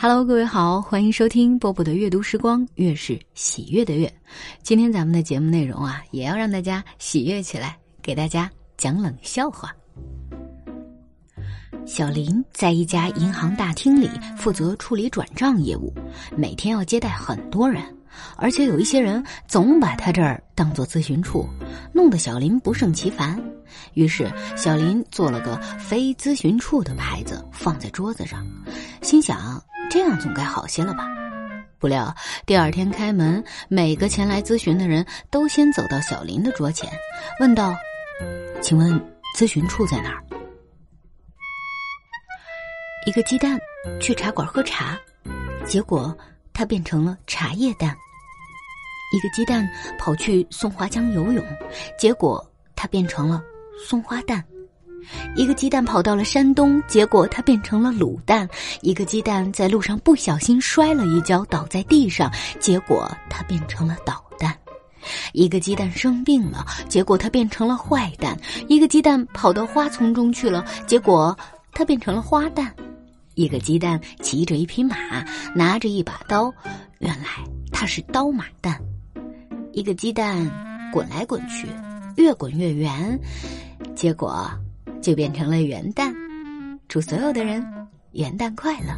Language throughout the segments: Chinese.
Hello，各位好，欢迎收听波波的阅读时光，月是喜悦的月。今天咱们的节目内容啊，也要让大家喜悦起来，给大家讲冷笑话。小林在一家银行大厅里负责处理转账业务，每天要接待很多人，而且有一些人总把他这儿当做咨询处，弄得小林不胜其烦。于是，小林做了个非咨询处的牌子，放在桌子上，心想。这样总该好些了吧？不料第二天开门，每个前来咨询的人都先走到小林的桌前，问道：“请问咨询处在哪儿？”一个鸡蛋去茶馆喝茶，结果它变成了茶叶蛋；一个鸡蛋跑去松花江游泳，结果它变成了松花蛋。一个鸡蛋跑到了山东，结果它变成了卤蛋；一个鸡蛋在路上不小心摔了一跤，倒在地上，结果它变成了捣蛋；一个鸡蛋生病了，结果它变成了坏蛋；一个鸡蛋跑到花丛中去了，结果它变成了花蛋；一个鸡蛋骑着一匹马，拿着一把刀，原来它是刀马蛋；一个鸡蛋滚来滚去，越滚越圆，结果。就变成了元旦，祝所有的人元旦快乐。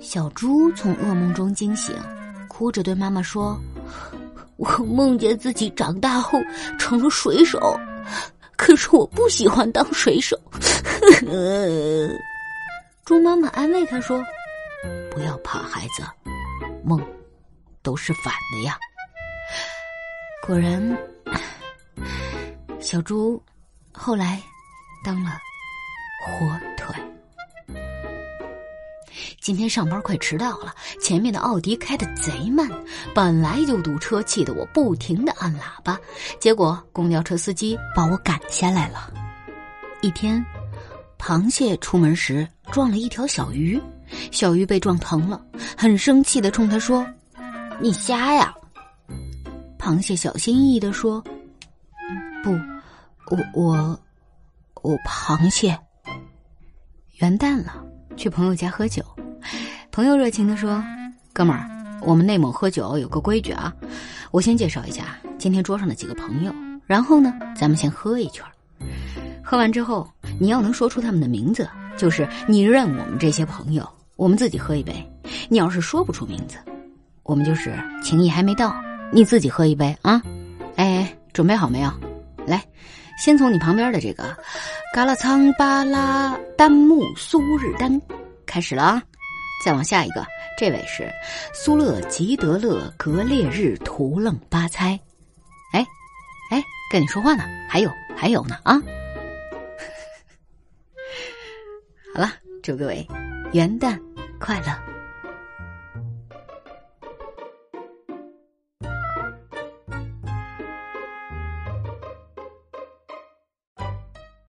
小猪从噩梦中惊醒，哭着对妈妈说：“我梦见自己长大后成了水手，可是我不喜欢当水手。”猪妈妈安慰他说：“不要怕，孩子，梦都是反的呀。”果然，小猪。后来，当了火腿。今天上班快迟到了，前面的奥迪开的贼慢，本来就堵车，气得我不停的按喇叭，结果公交车司机把我赶下来了。一天，螃蟹出门时撞了一条小鱼，小鱼被撞疼了，很生气的冲他说：“你瞎呀！”螃蟹小心翼翼的说：“不。”我我我螃蟹元旦了，去朋友家喝酒。朋友热情的说：“哥们儿，我们内蒙喝酒有个规矩啊，我先介绍一下今天桌上的几个朋友，然后呢，咱们先喝一圈。喝完之后，你要能说出他们的名字，就是你认我们这些朋友。我们自己喝一杯。你要是说不出名字，我们就是情谊还没到，你自己喝一杯啊。哎，准备好没有？来。”先从你旁边的这个，嘎拉仓巴拉丹木苏日丹开始了啊，再往下一个，这位是苏勒吉德勒格列日图楞巴猜，哎，哎，跟你说话呢，还有还有呢啊，好了，祝各位元旦快乐。